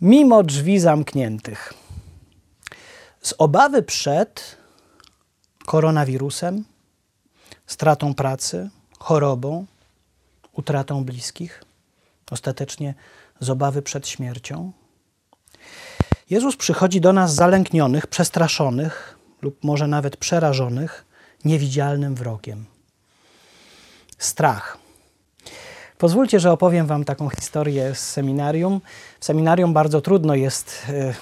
mimo drzwi zamkniętych. Z obawy przed koronawirusem, stratą pracy, chorobą, utratą bliskich, ostatecznie z obawy przed śmiercią. Jezus przychodzi do nas zalęknionych, przestraszonych lub może nawet przerażonych niewidzialnym wrogiem. Strach. Pozwólcie, że opowiem Wam taką historię z seminarium. W seminarium bardzo trudno jest e,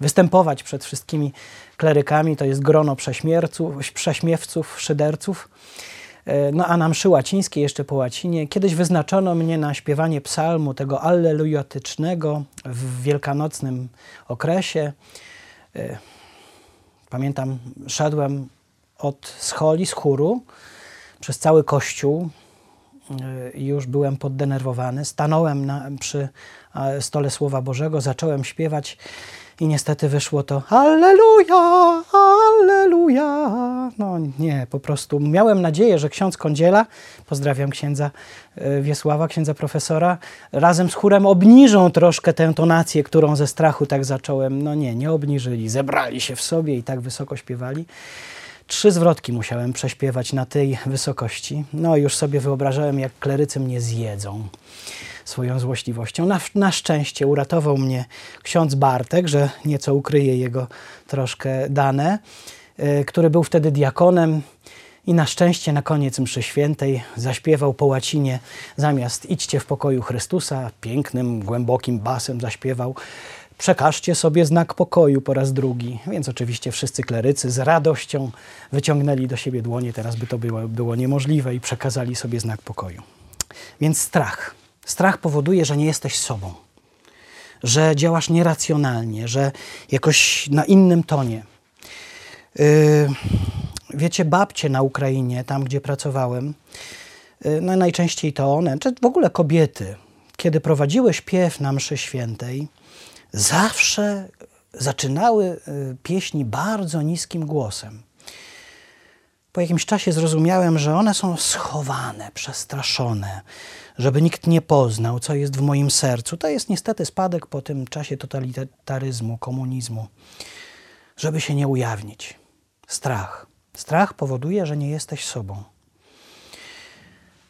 występować przed wszystkimi klerykami. To jest grono prześmiewców, szyderców. E, no a na mszy łacińskiej, jeszcze po łacinie, kiedyś wyznaczono mnie na śpiewanie psalmu, tego allelujatycznego w wielkanocnym okresie. E, pamiętam, szedłem od scholi, z chóru, przez cały kościół już byłem poddenerwowany. Stanąłem na, przy stole Słowa Bożego, zacząłem śpiewać i niestety wyszło to Alleluja, Alleluja. No nie, po prostu miałem nadzieję, że ksiądz Kądziela, pozdrawiam księdza e, Wiesława, księdza profesora, razem z chórem obniżą troszkę tę tonację, którą ze strachu tak zacząłem. No nie, nie obniżyli, zebrali się w sobie i tak wysoko śpiewali. Trzy zwrotki musiałem prześpiewać na tej wysokości. No już sobie wyobrażałem, jak klerycy mnie zjedzą swoją złośliwością. Na, na szczęście uratował mnie ksiądz Bartek, że nieco ukryje jego troszkę dane, yy, który był wtedy diakonem i na szczęście na koniec mszy świętej zaśpiewał po łacinie zamiast idźcie w pokoju Chrystusa, pięknym, głębokim basem zaśpiewał przekażcie sobie znak pokoju po raz drugi. Więc oczywiście wszyscy klerycy z radością wyciągnęli do siebie dłonie, teraz by to było, było niemożliwe i przekazali sobie znak pokoju. Więc strach. Strach powoduje, że nie jesteś sobą, że działasz nieracjonalnie, że jakoś na innym tonie. Yy, wiecie, babcie na Ukrainie, tam gdzie pracowałem, yy, no najczęściej to one, czy w ogóle kobiety, kiedy prowadziły śpiew na mszy świętej, zawsze zaczynały y, pieśni bardzo niskim głosem. Po jakimś czasie zrozumiałem, że one są schowane, przestraszone, żeby nikt nie poznał, co jest w moim sercu. To jest niestety spadek po tym czasie totalitaryzmu, komunizmu, żeby się nie ujawnić. Strach. Strach powoduje, że nie jesteś sobą.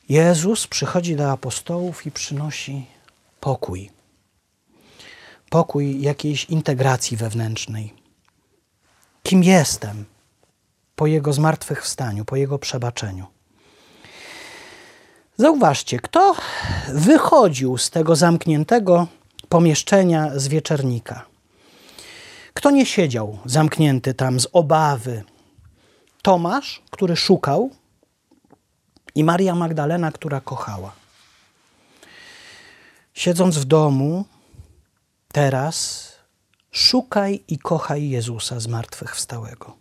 Jezus przychodzi do apostołów i przynosi pokój pokój jakiejś integracji wewnętrznej. Kim jestem po Jego zmartwychwstaniu, po Jego przebaczeniu. Zauważcie, kto wychodził z tego zamkniętego pomieszczenia z wieczernika. Kto nie siedział zamknięty tam z obawy? Tomasz, który szukał, i Maria Magdalena, która kochała. Siedząc w domu, Teraz szukaj i kochaj Jezusa zmartwychwstałego.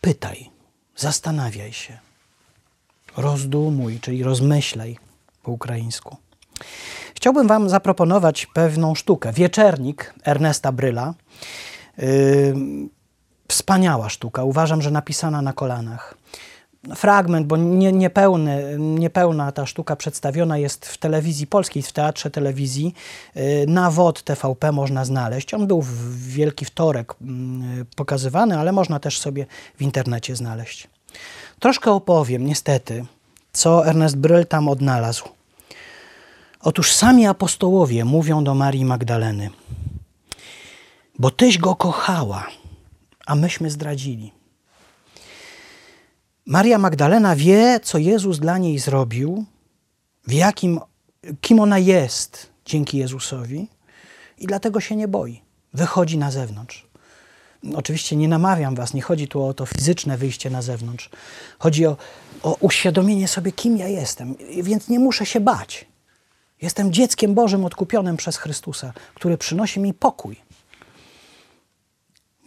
Pytaj, zastanawiaj się, rozdumuj, czyli rozmyślaj po ukraińsku. Chciałbym Wam zaproponować pewną sztukę. Wieczernik Ernesta Bryla. Yy, wspaniała sztuka. Uważam, że napisana na kolanach fragment, bo nie, niepełny, niepełna ta sztuka przedstawiona jest w telewizji polskiej, w Teatrze Telewizji. Y, na WOD TVP można znaleźć. On był w Wielki Wtorek mm, pokazywany, ale można też sobie w internecie znaleźć. Troszkę opowiem, niestety, co Ernest Bryl tam odnalazł. Otóż sami apostołowie mówią do Marii Magdaleny, bo Tyś go kochała, a myśmy zdradzili. Maria Magdalena wie, co Jezus dla niej zrobił, w jakim, kim ona jest dzięki Jezusowi i dlatego się nie boi. Wychodzi na zewnątrz. Oczywiście nie namawiam was, nie chodzi tu o to fizyczne wyjście na zewnątrz. Chodzi o, o uświadomienie sobie, kim ja jestem, więc nie muszę się bać. Jestem dzieckiem Bożym odkupionym przez Chrystusa, który przynosi mi pokój.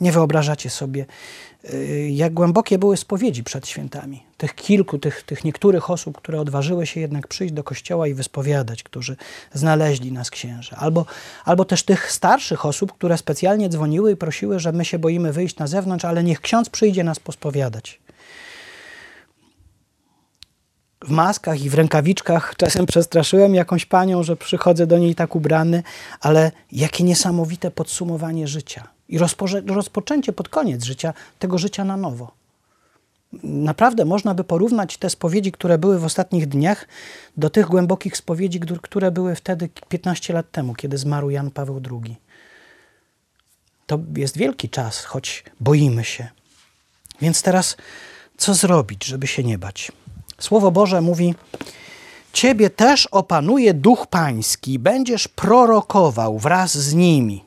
Nie wyobrażacie sobie, y, jak głębokie były spowiedzi przed świętami. Tych kilku, tych, tych niektórych osób, które odważyły się jednak przyjść do kościoła i wyspowiadać, którzy znaleźli nas księże. Albo, albo też tych starszych osób, które specjalnie dzwoniły i prosiły, że my się boimy wyjść na zewnątrz, ale niech ksiądz przyjdzie nas pospowiadać. W maskach i w rękawiczkach. Czasem przestraszyłem jakąś panią, że przychodzę do niej tak ubrany, ale jakie niesamowite podsumowanie życia i rozpoczęcie pod koniec życia tego życia na nowo. Naprawdę można by porównać te spowiedzi, które były w ostatnich dniach, do tych głębokich spowiedzi, które były wtedy 15 lat temu, kiedy zmarł Jan Paweł II. To jest wielki czas, choć boimy się. Więc teraz co zrobić, żeby się nie bać? Słowo Boże mówi: Ciebie też opanuje duch pański, będziesz prorokował wraz z nimi.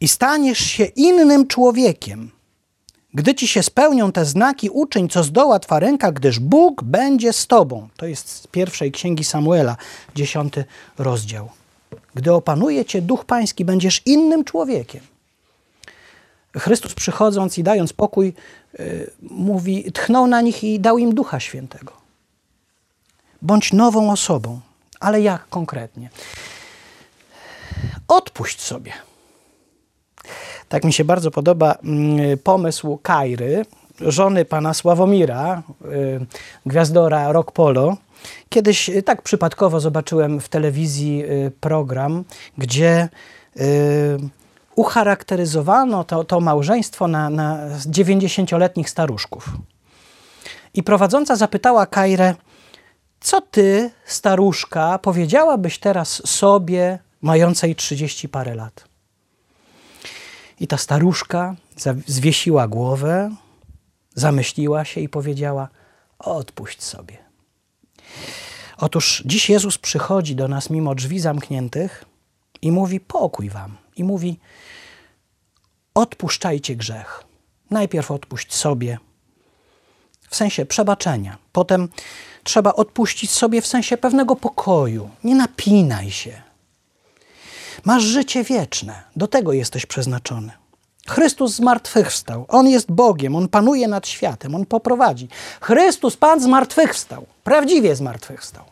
I staniesz się innym człowiekiem. Gdy ci się spełnią te znaki, uczyń, co zdoła twa ręka, gdyż Bóg będzie z tobą. To jest z pierwszej księgi Samuela, dziesiąty rozdział. Gdy opanuje cię duch pański, będziesz innym człowiekiem. Chrystus przychodząc i dając pokój, yy, mówi, tchnął na nich i dał im Ducha Świętego. Bądź nową osobą. Ale jak konkretnie? Odpuść sobie. Tak mi się bardzo podoba mm, pomysł Kairy, żony pana Sławomira, yy, gwiazdora Rock Polo. Kiedyś yy, tak przypadkowo zobaczyłem w telewizji program, gdzie ucharakteryzowano to, to małżeństwo na, na 90-letnich staruszków. I prowadząca zapytała Kairę, co ty, staruszka, powiedziałabyś teraz sobie, mającej 30 parę lat? I ta staruszka zwiesiła głowę, zamyśliła się i powiedziała: Odpuść sobie. Otóż dziś Jezus przychodzi do nas mimo drzwi zamkniętych i mówi: Pokój wam. I mówi: Odpuszczajcie grzech. Najpierw odpuść sobie, w sensie przebaczenia. Potem trzeba odpuścić sobie w sensie pewnego pokoju. Nie napinaj się. Masz życie wieczne. Do tego jesteś przeznaczony. Chrystus zmartwychwstał. On jest Bogiem, On panuje nad światem, On poprowadzi. Chrystus, Pan zmartwychwstał. Prawdziwie zmartwychwstał.